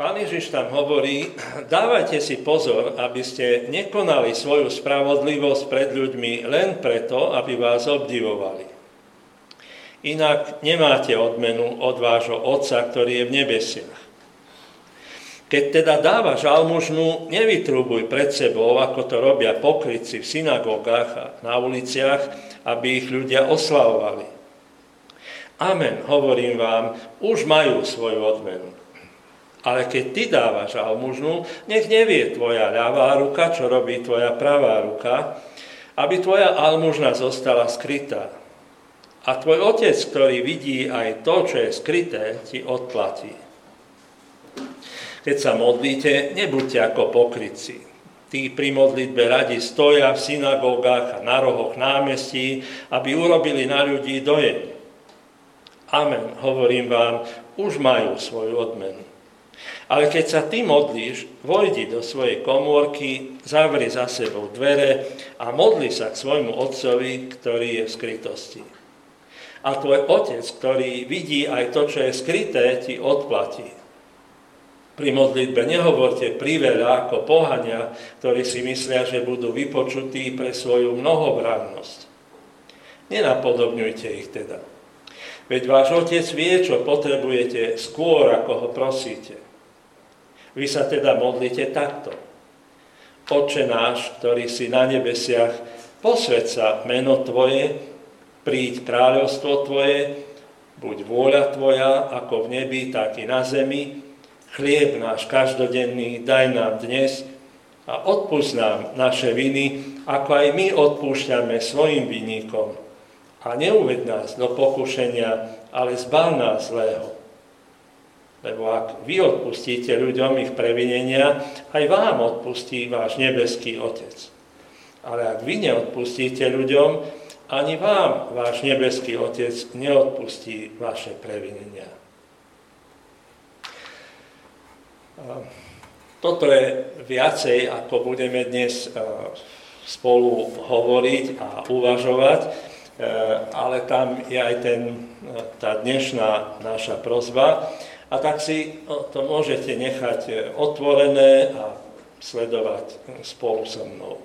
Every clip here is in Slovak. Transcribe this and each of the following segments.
Pán Ježiš tam hovorí, dávajte si pozor, aby ste nekonali svoju spravodlivosť pred ľuďmi len preto, aby vás obdivovali. Inak nemáte odmenu od vášho Otca, ktorý je v nebesiach. Keď teda dávaš almužnu, nevytrubuj pred sebou, ako to robia pokryci v synagógach a na uliciach, aby ich ľudia oslavovali. Amen, hovorím vám, už majú svoju odmenu. Ale keď ty dávaš almužnu, nech nevie tvoja ľavá ruka, čo robí tvoja pravá ruka, aby tvoja almužna zostala skrytá. A tvoj otec, ktorý vidí aj to, čo je skryté, ti odplatí. Keď sa modlíte, nebuďte ako pokryci. Tí pri modlitbe radi stoja v synagógach a na rohoch námestí, aby urobili na ľudí dojem. Amen, hovorím vám, už majú svoju odmenu. Ale keď sa ty modlíš, vojdi do svojej komórky, zavri za sebou dvere a modli sa k svojmu otcovi, ktorý je v skrytosti. A tvoj otec, ktorý vidí aj to, čo je skryté, ti odplatí. Pri modlitbe nehovorte priveľa ako pohania, ktorí si myslia, že budú vypočutí pre svoju mnohobrannosť. Nenapodobňujte ich teda. Veď váš otec vie, čo potrebujete skôr, ako ho prosíte. Vy sa teda modlite takto. Oče náš, ktorý si na nebesiach, posved sa meno Tvoje, príď kráľovstvo Tvoje, buď vôľa Tvoja, ako v nebi, tak i na zemi. Chlieb náš každodenný daj nám dnes a odpúsť nám naše viny, ako aj my odpúšťame svojim vinníkom. A neuved nás do pokušenia, ale zbav nás zlého lebo ak vy odpustíte ľuďom ich previnenia, aj vám odpustí váš nebeský Otec. Ale ak vy neodpustíte ľuďom, ani vám váš nebeský Otec neodpustí vaše previnenia. Toto je viacej, ako budeme dnes spolu hovoriť a uvažovať, ale tam je aj ten, tá dnešná naša prozba, a tak si to môžete nechať e, otvorené a sledovať spolu so mnou.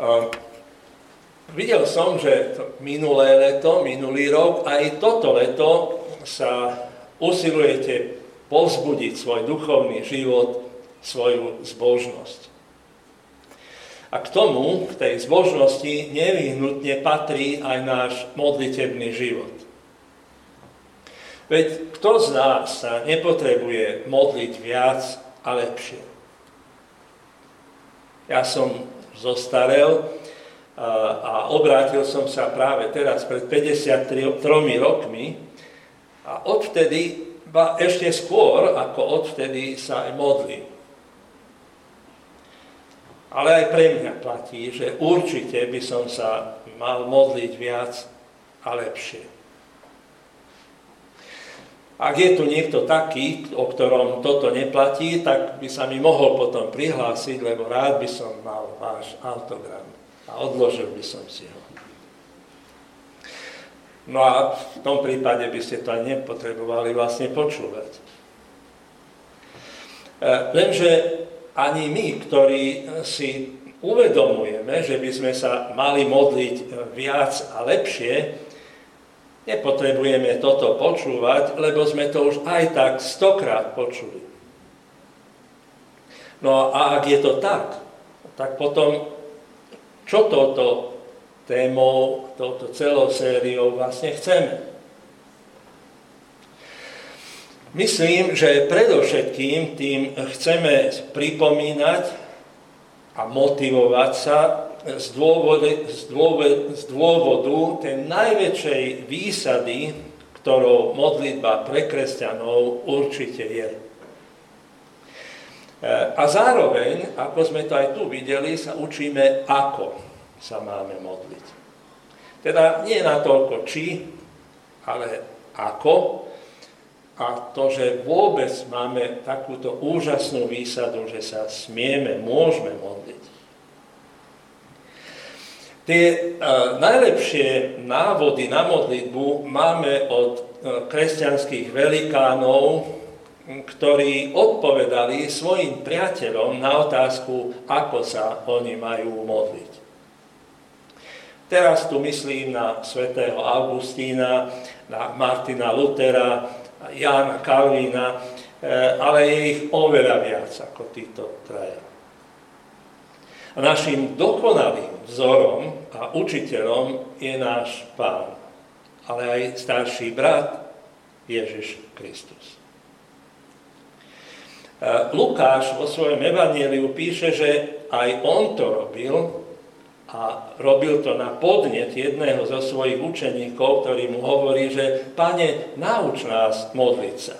A videl som, že minulé leto, minulý rok, aj toto leto sa usilujete povzbudiť svoj duchovný život, svoju zbožnosť. A k tomu, k tej zbožnosti, nevyhnutne patrí aj náš modlitebný život. Veď kto z nás sa nepotrebuje modliť viac a lepšie? Ja som zostarel a obrátil som sa práve teraz pred 53 rokmi a odvtedy, ba ešte skôr ako odvtedy sa aj modlím. Ale aj pre mňa platí, že určite by som sa mal modliť viac a lepšie. Ak je tu niekto taký, o ktorom toto neplatí, tak by sa mi mohol potom prihlásiť, lebo rád by som mal váš autogram a odložil by som si ho. No a v tom prípade by ste to aj nepotrebovali vlastne počúvať. Lenže ani my, ktorí si uvedomujeme, že by sme sa mali modliť viac a lepšie, Nepotrebujeme toto počúvať, lebo sme to už aj tak stokrát počuli. No a ak je to tak, tak potom čo toto témou, touto celou sériou vlastne chceme? Myslím, že predovšetkým tým chceme pripomínať a motivovať sa z dôvodu, z dôvodu, z dôvodu tej najväčšej výsady, ktorou modlitba pre kresťanov určite je. E, a zároveň, ako sme to aj tu videli, sa učíme, ako sa máme modliť. Teda nie na toľko či, ale ako. A to, že vôbec máme takúto úžasnú výsadu, že sa smieme, môžeme modliť. Tie najlepšie návody na modlitbu máme od kresťanských velikánov, ktorí odpovedali svojim priateľom na otázku, ako sa oni majú modliť. Teraz tu myslím na svätého Augustína, na Martina Lutera, Jána Kalvína, eh, ale je ich oveľa viac ako títo traja. A našim dokonalým vzorom a učiteľom je náš pán, ale aj starší brat Ježiš Kristus. Eh, Lukáš vo svojom evaníliu píše, že aj on to robil a robil to na podnet jedného zo svojich učeníkov, ktorý mu hovorí, že pane, nauč nás modliť sa.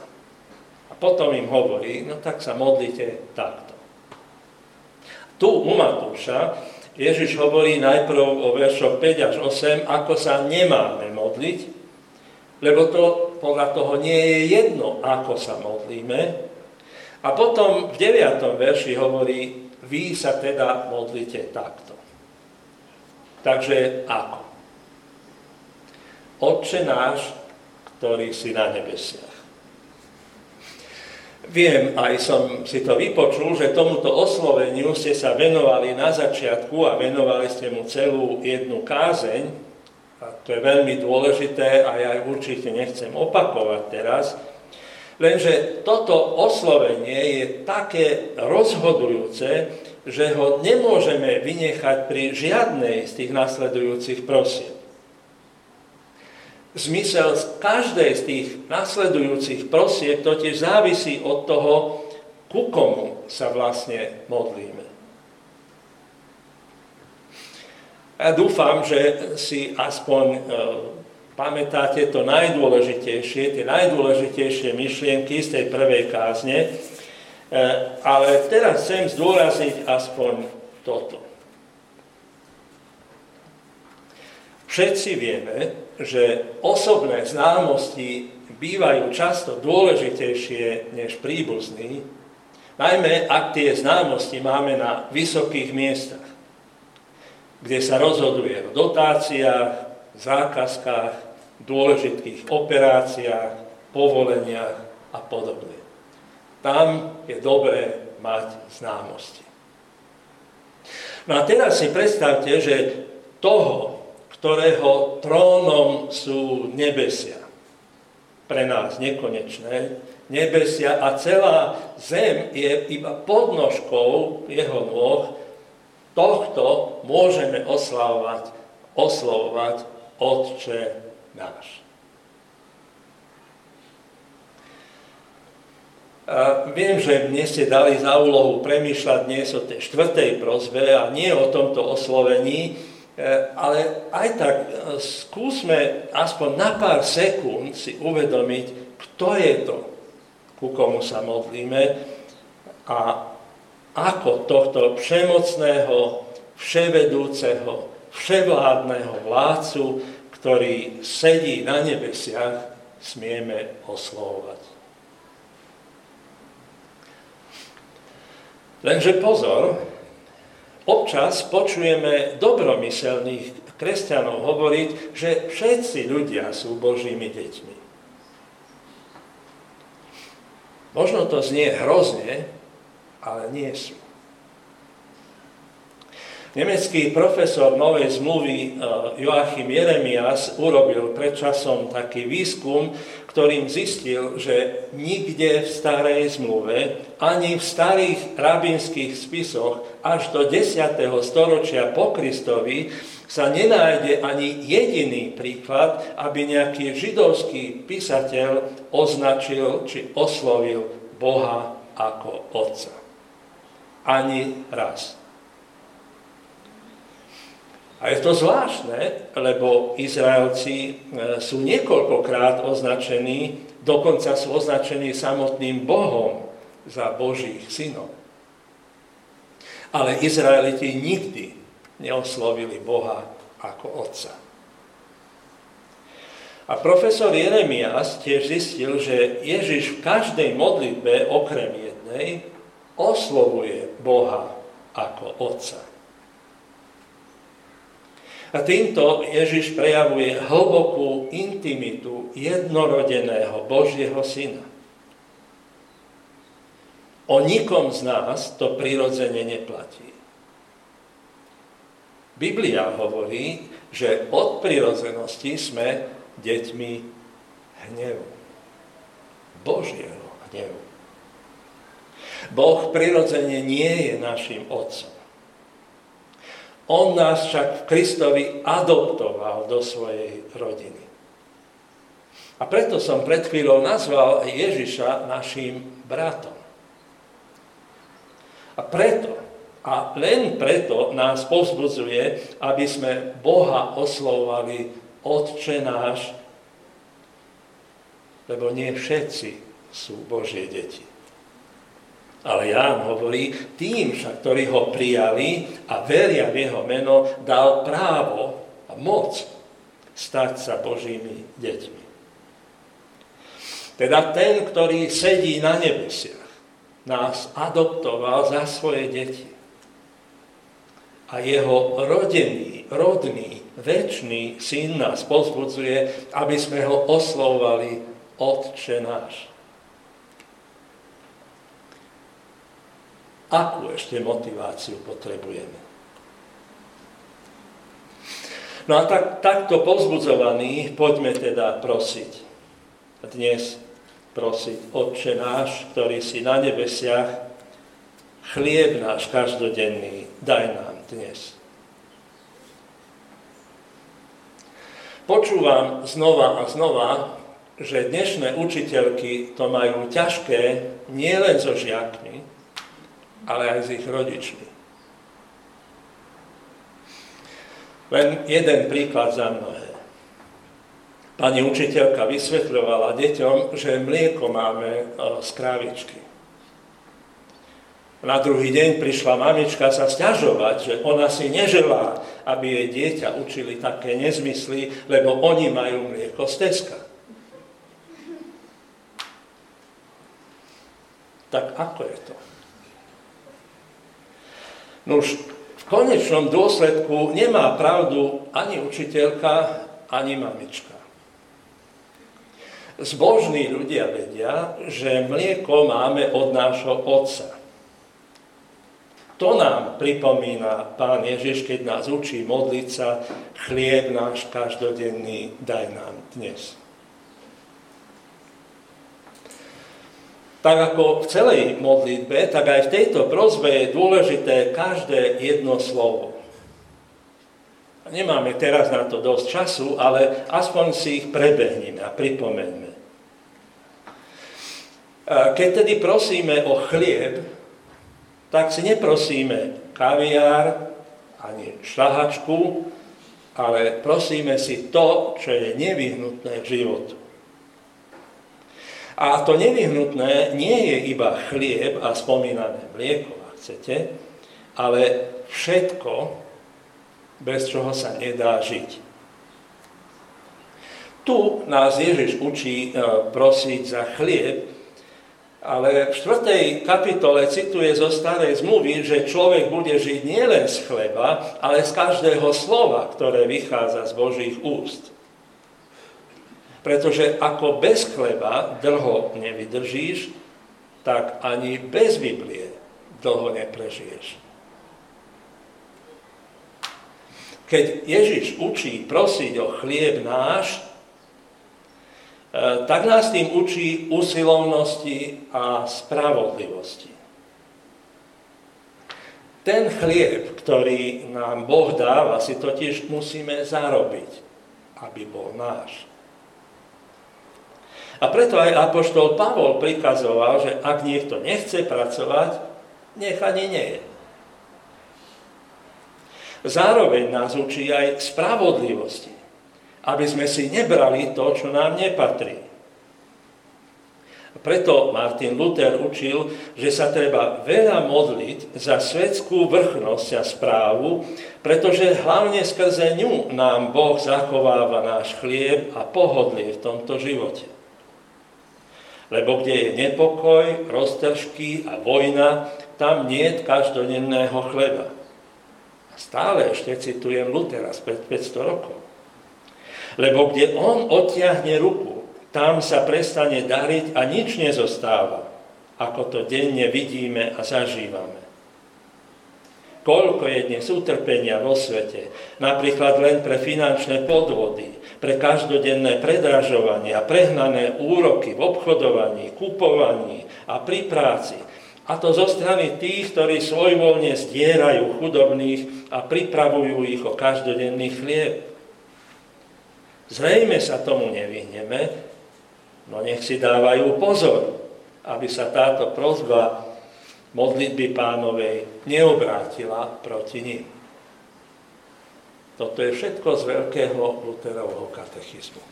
A potom im hovorí, no tak sa modlite takto. Tu u Matúša Ježiš hovorí najprv o veršoch 5 až 8, ako sa nemáme modliť, lebo to podľa toho nie je jedno, ako sa modlíme, a potom v 9. verši hovorí, vy sa teda modlite takto. Takže ako? Otče náš, ktorý si na nebesiach. Viem, aj som si to vypočul, že tomuto osloveniu ste sa venovali na začiatku a venovali ste mu celú jednu kázeň. A to je veľmi dôležité a ja určite nechcem opakovať teraz, Lenže toto oslovenie je také rozhodujúce, že ho nemôžeme vynechať pri žiadnej z tých nasledujúcich prosieb. Zmysel z každej z tých nasledujúcich prosieb totiž závisí od toho, ku komu sa vlastne modlíme. Ja dúfam, že si aspoň e, pamätáte to najdôležitejšie, tie najdôležitejšie myšlienky z tej prvej kázne, e, ale teraz chcem zdôraziť aspoň toto. Všetci vieme, že osobné známosti bývajú často dôležitejšie než príbuzní, najmä ak tie známosti máme na vysokých miestach, kde sa rozhoduje o dotáciách, zákazkách, dôležitých operáciách, povoleniach a podobne. Tam je dobré mať známosti. No a teraz si predstavte, že toho, ktorého trónom sú nebesia, pre nás nekonečné, nebesia a celá zem je iba podnožkou jeho nôh, tohto môžeme oslavovať, oslovovať Otče náš. A viem, že mne ste dali za úlohu premýšľať dnes o tej štvrtej prozbe a nie o tomto oslovení, ale aj tak e, skúsme aspoň na pár sekúnd si uvedomiť, kto je to, ku komu sa modlíme a ako tohto všemocného, vševedúceho, vševládneho vládcu ktorý sedí na nebesiach, smieme oslovovať. Lenže pozor, občas počujeme dobromyselných kresťanov hovoriť, že všetci ľudia sú Božími deťmi. Možno to znie hrozne, ale nie sú. Nemecký profesor novej zmluvy eh, Joachim Jeremias urobil predčasom taký výskum, ktorým zistil, že nikde v starej zmluve, ani v starých rabinských spisoch až do 10. storočia po Kristovi sa nenájde ani jediný príklad, aby nejaký židovský písateľ označil či oslovil Boha ako Otca. Ani raz. A je to zvláštne, lebo Izraelci e, sú niekoľkokrát označení, dokonca sú označení samotným Bohom za Božích synov. Ale Izraeliti nikdy neoslovili Boha ako Otca. A profesor Jeremias tiež zistil, že Ježiš v každej modlitbe, okrem jednej, oslovuje Boha ako Otca. A týmto Ježiš prejavuje hlbokú intimitu jednorodeného Božieho Syna. O nikom z nás to prirodzene neplatí. Biblia hovorí, že od prirodzenosti sme deťmi hnevu. Božieho hnevu. Boh prirodzene nie je našim otcom. On nás však v Kristovi adoptoval do svojej rodiny. A preto som pred chvíľou nazval Ježiša našim bratom. A preto, a len preto nás povzbudzuje, aby sme Boha oslovali Otče náš, lebo nie všetci sú Božie deti. Ale Ján hovorí, tým však, ktorí ho prijali a veria v jeho meno, dal právo a moc stať sa Božími deťmi. Teda ten, ktorý sedí na nebesiach, nás adoptoval za svoje deti. A jeho rodený, rodný, väčší syn nás pozbudzuje, aby sme ho oslovovali Otče náš. Akú ešte motiváciu potrebujeme? No a tak, takto pozbudzovaní poďme teda prosiť. Dnes prosiť, Otče náš, ktorý si na nebesiach, chlieb náš každodenný, daj nám dnes. Počúvam znova a znova, že dnešné učiteľky to majú ťažké nielen so žiakmi, ale aj s ich rodičmi. Len jeden príklad za mnohé. Pani učiteľka vysvetľovala deťom, že mlieko máme e, z krávičky. Na druhý deň prišla mamička sa stiažovať, že ona si neželá, aby jej dieťa učili také nezmysly, lebo oni majú mlieko z Teska. Tak ako je to? No už v konečnom dôsledku nemá pravdu ani učiteľka, ani mamička. Zbožní ľudia vedia, že mlieko máme od nášho otca. To nám pripomína Pán Ježiš, keď nás učí modliť sa, chlieb náš každodenný daj nám dnes. Tak ako v celej modlitbe, tak aj v tejto prozbe je dôležité každé jedno slovo. Nemáme teraz na to dosť času, ale aspoň si ich prebehneme a pripomeňme. Keď tedy prosíme o chlieb, tak si neprosíme kaviár ani šlahačku, ale prosíme si to, čo je nevyhnutné v životu. A to nevyhnutné nie je iba chlieb a spomínané mlieko, ak chcete, ale všetko, bez čoho sa nedá žiť. Tu nás Ježiš učí e, prosiť za chlieb, ale v 4. kapitole cituje zo starej zmluvy, že človek bude žiť nielen z chleba, ale z každého slova, ktoré vychádza z Božích úst. Pretože ako bez chleba dlho nevydržíš, tak ani bez Biblie dlho neprežiješ. Keď Ježiš učí prosiť o chlieb náš, e, tak nás tým učí usilovnosti a spravodlivosti. Ten chlieb, ktorý nám Boh dáva, si totiž musíme zarobiť, aby bol náš. A preto aj apoštol Pavol prikazoval, že ak niekto nechce pracovať, nech ani nie je. Zároveň nás učí aj spravodlivosti, aby sme si nebrali to, čo nám nepatrí. Preto Martin Luther učil, že sa treba veľa modliť za svetskú vrchnosť a správu, pretože hlavne skrze ňu nám Boh zachováva náš chlieb a pohodlie v tomto živote. Lebo kde je nepokoj, roztržky a vojna, tam nie je každodenného chleba. Stále ešte citujem Lutera z 500 rokov. Lebo kde on odtiahne ruku, tam sa prestane dariť a nič nezostáva, ako to denne vidíme a zažívame. Koľko je dnes utrpenia vo svete, napríklad len pre finančné podvody, pre každodenné predražovanie a prehnané úroky v obchodovaní, kupovaní a pri práci. A to zo strany tých, ktorí svojvoľne zdierajú chudobných a pripravujú ich o každodenný chlieb. Zrejme sa tomu nevyhneme, no nech si dávajú pozor, aby sa táto prozba modlitby pánovej neobrátila proti ním. Toto je všetko z veľkého Luterovho katechizmu.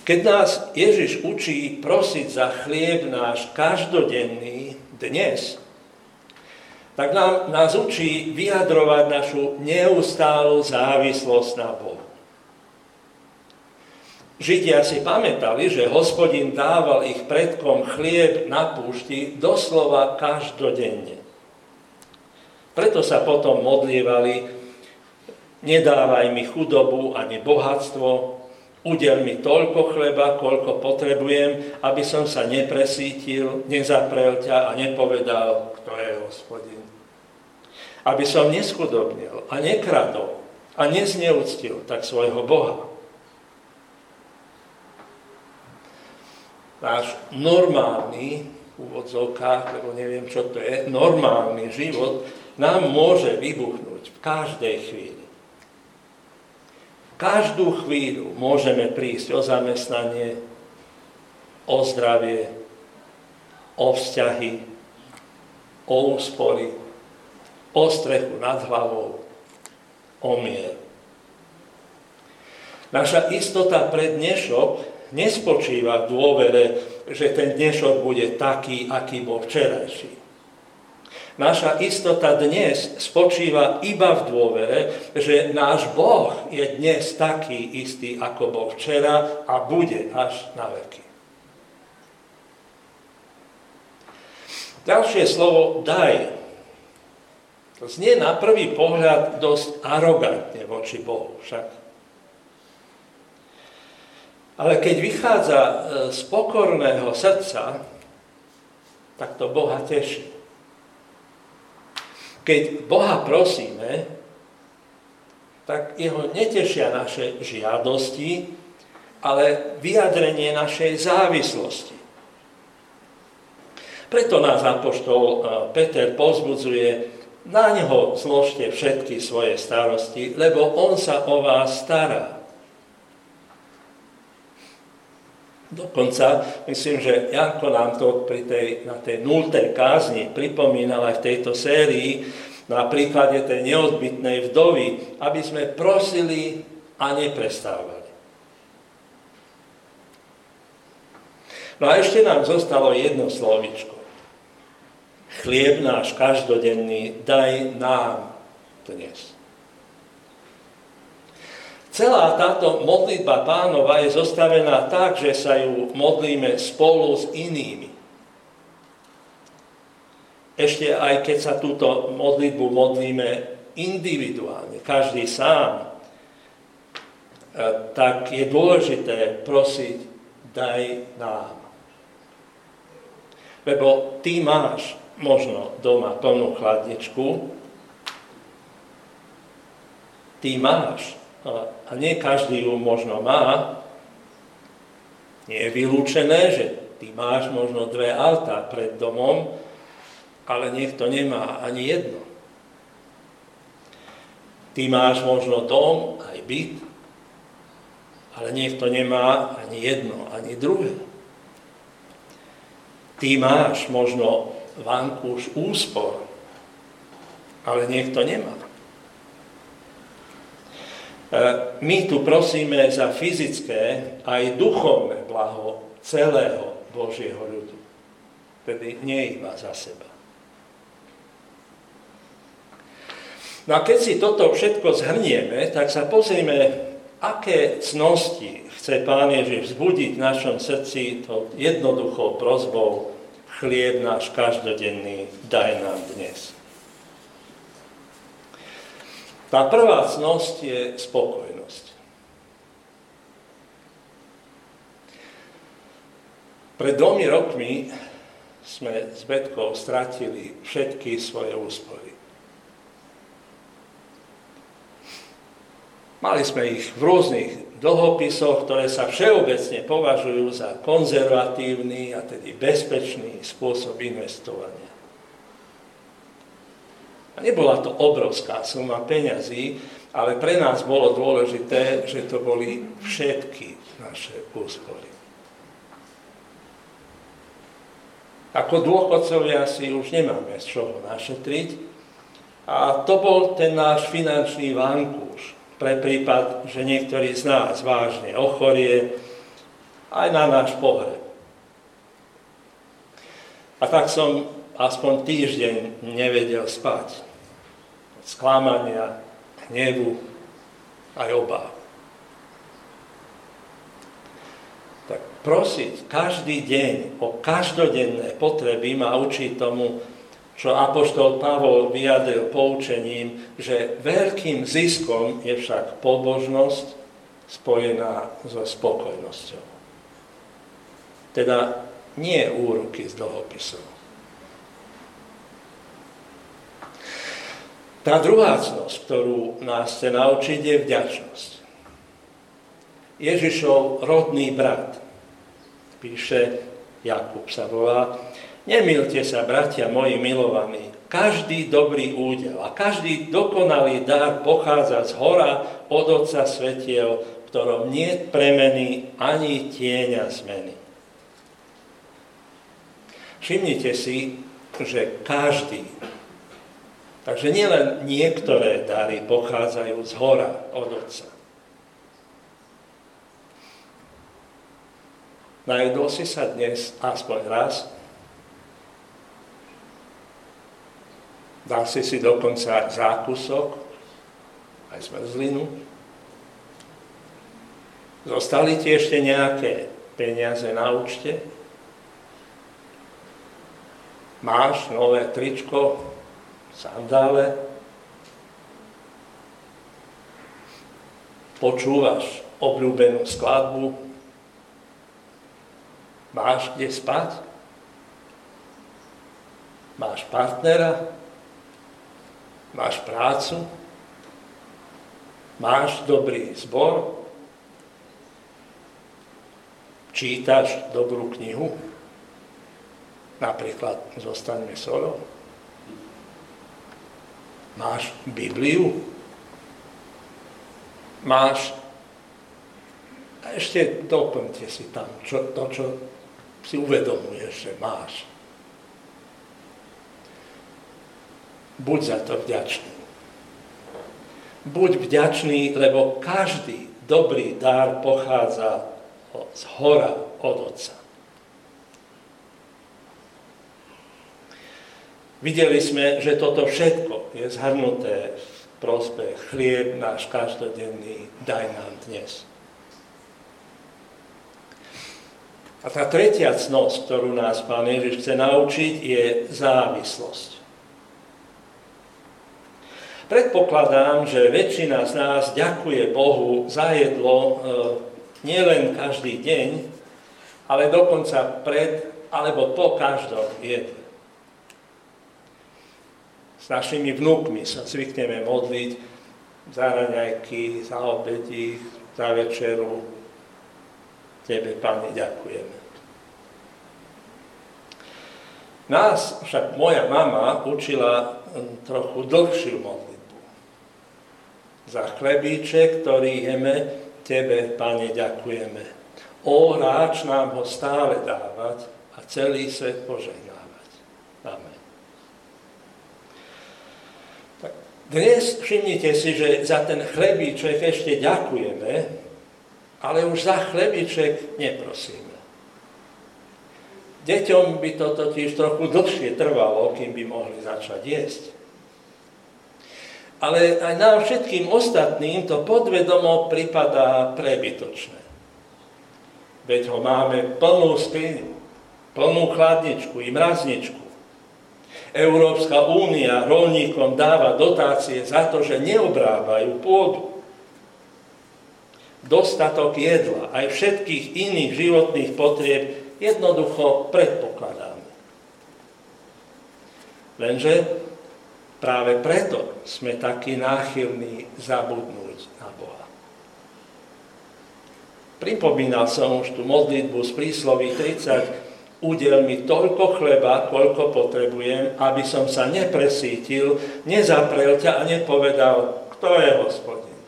Keď nás Ježiš učí prosiť za chlieb náš každodenný dnes, tak nám, nás učí vyjadrovať našu neustálu závislosť na Bohu. Židia si pamätali, že hospodin dával ich predkom chlieb na púšti doslova každodenne. Preto sa potom modlievali, nedávaj mi chudobu ani bohatstvo, udel mi toľko chleba, koľko potrebujem, aby som sa nepresítil, nezaprel ťa a nepovedal, kto je hospodin. Aby som neschudobnil a nekradol a nezneúctil tak svojho Boha. Náš normálny, v úvodzovkách, lebo neviem, čo to je, normálny život nám môže vybuchnúť v každej chvíli. Každú chvíľu môžeme prísť o zamestnanie, o zdravie, o vzťahy, o úspory, o strechu nad hlavou, o mier. Naša istota pre dnešok nespočíva v dôvere, že ten dnešok bude taký, aký bol včerajší. Naša istota dnes spočíva iba v dôvere, že náš Boh je dnes taký istý, ako bol včera a bude až na veky. Ďalšie slovo daj. Znie na prvý pohľad dosť arogantne voči Bohu. Však ale keď vychádza e, z pokorného srdca, tak to Boha teší. Keď Boha prosíme, tak jeho netešia naše žiadosti, ale vyjadrenie našej závislosti. Preto nás apoštol e, Peter pozbudzuje, na neho zložte všetky svoje starosti, lebo on sa o vás stará. Dokonca myslím, že Janko nám to pri tej, na tej nultej kázni pripomínal aj v tejto sérii na príklade tej neodbitnej vdovy, aby sme prosili a neprestávali. No a ešte nám zostalo jedno slovičko. Chlieb náš každodenný daj nám dnes. Celá táto modlitba pánova je zostavená tak, že sa ju modlíme spolu s inými. Ešte aj keď sa túto modlitbu modlíme individuálne, každý sám, e, tak je dôležité prosiť, daj nám. Lebo ty máš možno doma plnú chladničku, ty máš a nie každý ju možno má, nie je vylúčené, že ty máš možno dve autá pred domom, ale niekto nemá ani jedno. Ty máš možno dom, aj byt, ale niekto nemá ani jedno, ani druhé. Ty máš možno vankúš úspor, ale niekto nemá. E, my tu prosíme za fyzické aj duchovné blaho celého Božieho ľudu. Tedy nie iba za seba. No a keď si toto všetko zhrnieme, tak sa pozrieme, aké cnosti chce Pán Ježiš vzbudiť v našom srdci to jednoduchou prozbou chlieb náš každodenný daj nám dnes. Tá prvá cnosť je spokojnosť. Pred dvomi rokmi sme s Betkou stratili všetky svoje úspory. Mali sme ich v rôznych dlhopisoch, ktoré sa všeobecne považujú za konzervatívny a tedy bezpečný spôsob investovania. Nebola to obrovská suma peňazí, ale pre nás bolo dôležité, že to boli všetky naše úspory. Ako dôchodcovia si už nemáme z čoho našetriť a to bol ten náš finančný vankúš pre prípad, že niektorý z nás vážne ochorie aj na náš pohreb. A tak som aspoň týždeň nevedel spať. Sklamania, hnevu aj obáv. Tak prosiť každý deň o každodenné potreby ma učí tomu, čo Apoštol Pavol vyjadril poučením, že veľkým ziskom je však pobožnosť spojená so spokojnosťou. Teda nie úruky z dlhopisov. Tá druhá cnosť, ktorú nás chce naučiť, je vďačnosť. Ježišov rodný brat, píše Jakub sa volá, Nemilte sa, bratia moji milovaní, každý dobrý údel a každý dokonalý dar pochádza z hora od Otca Svetiel, v ktorom nie premeny ani tieňa zmeny. Všimnite si, že každý, takže nielen niektoré dary pochádzajú z hora od Otca. Najedol si sa dnes aspoň raz Dal si si dokonca zákusok, aj zmrzlinu. Zostali ti ešte nejaké peniaze na účte? Máš nové tričko, sandále? Počúvaš obľúbenú skladbu? Máš kde spať? Máš partnera? Máš prácu? Máš dobrý zbor? Čítaš dobrú knihu? Napríklad Zostaňme solou? Máš Bibliu? Máš... A ešte doplňte si tam čo, to, čo si uvedomuješ, že máš. buď za to vďačný. Buď vďačný, lebo každý dobrý dar pochádza z hora od Otca. Videli sme, že toto všetko je zhrnuté prospech chlieb náš každodenný, daj nám dnes. A tá tretia cnosť, ktorú nás Pán Ježiš chce naučiť, je závislosť. Predpokladám, že väčšina z nás ďakuje Bohu za jedlo e, nielen každý deň, ale dokonca pred alebo po každom jedle. S našimi vnúkmi sa zvykneme modliť za raňajky, za obedí, za večeru. Tebe, Pane, ďakujeme. Nás však moja mama učila trochu dlhšiu modlitbu za chlebíček, ktorý jeme, Tebe, Pane, ďakujeme. O, ráč nám ho stále dávať a celý svet požehnávať. Amen. Tak dnes všimnite si, že za ten chlebíček ešte ďakujeme, ale už za chlebíček neprosíme. Deťom by to totiž trochu dlhšie trvalo, kým by mohli začať jesť ale aj nám všetkým ostatným to podvedomo pripadá prebytočné. Veď ho máme plnú skriňu. plnú chladničku i mrazničku. Európska únia rolníkom dáva dotácie za to, že neobrábajú pôdu. Dostatok jedla aj všetkých iných životných potrieb jednoducho predpokladáme. Lenže práve preto sme takí náchylní zabudnúť na Boha. Pripomínal som už tú modlitbu z prísloví 30, udel mi toľko chleba, koľko potrebujem, aby som sa nepresítil, nezaprel ťa a nepovedal, kto je hospodin.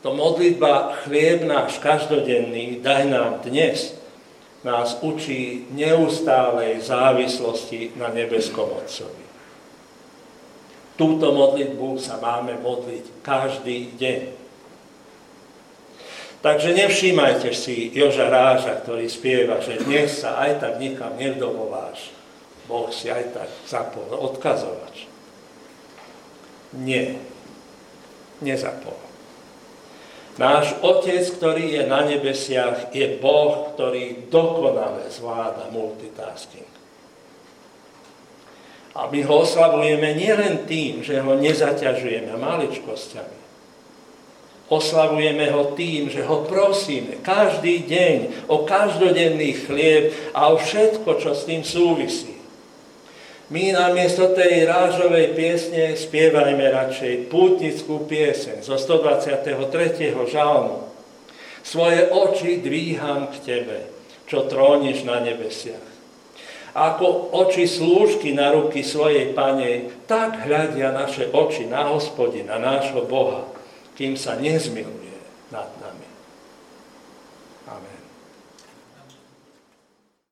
To modlitba chlieb náš každodenný, daj nám dnes, nás učí neustálej závislosti na nebeskom Otcovi. Túto modlitbu sa máme modliť každý deň. Takže nevšímajte si Joža Ráža, ktorý spieva, že dnes sa aj tak nikam nedovoláš. Boh si aj tak zapol odkazovač. Nie, nezapol. Náš Otec, ktorý je na nebesiach, je Boh, ktorý dokonale zvláda multitasking. A my ho oslavujeme nielen tým, že ho nezaťažujeme maličkosťami, Oslavujeme ho tým, že ho prosíme každý deň o každodenný chlieb a o všetko, čo s tým súvisí. My namiesto tej rážovej piesne spievajme radšej pútnickú pieseň zo 123. žalmu. Svoje oči dvíham k Tebe, čo tróniš na nebesiach. Ako oči slúžky na ruky svojej Pane, tak hľadia naše oči na hospodina, nášho Boha kým sa nezmiluje nad.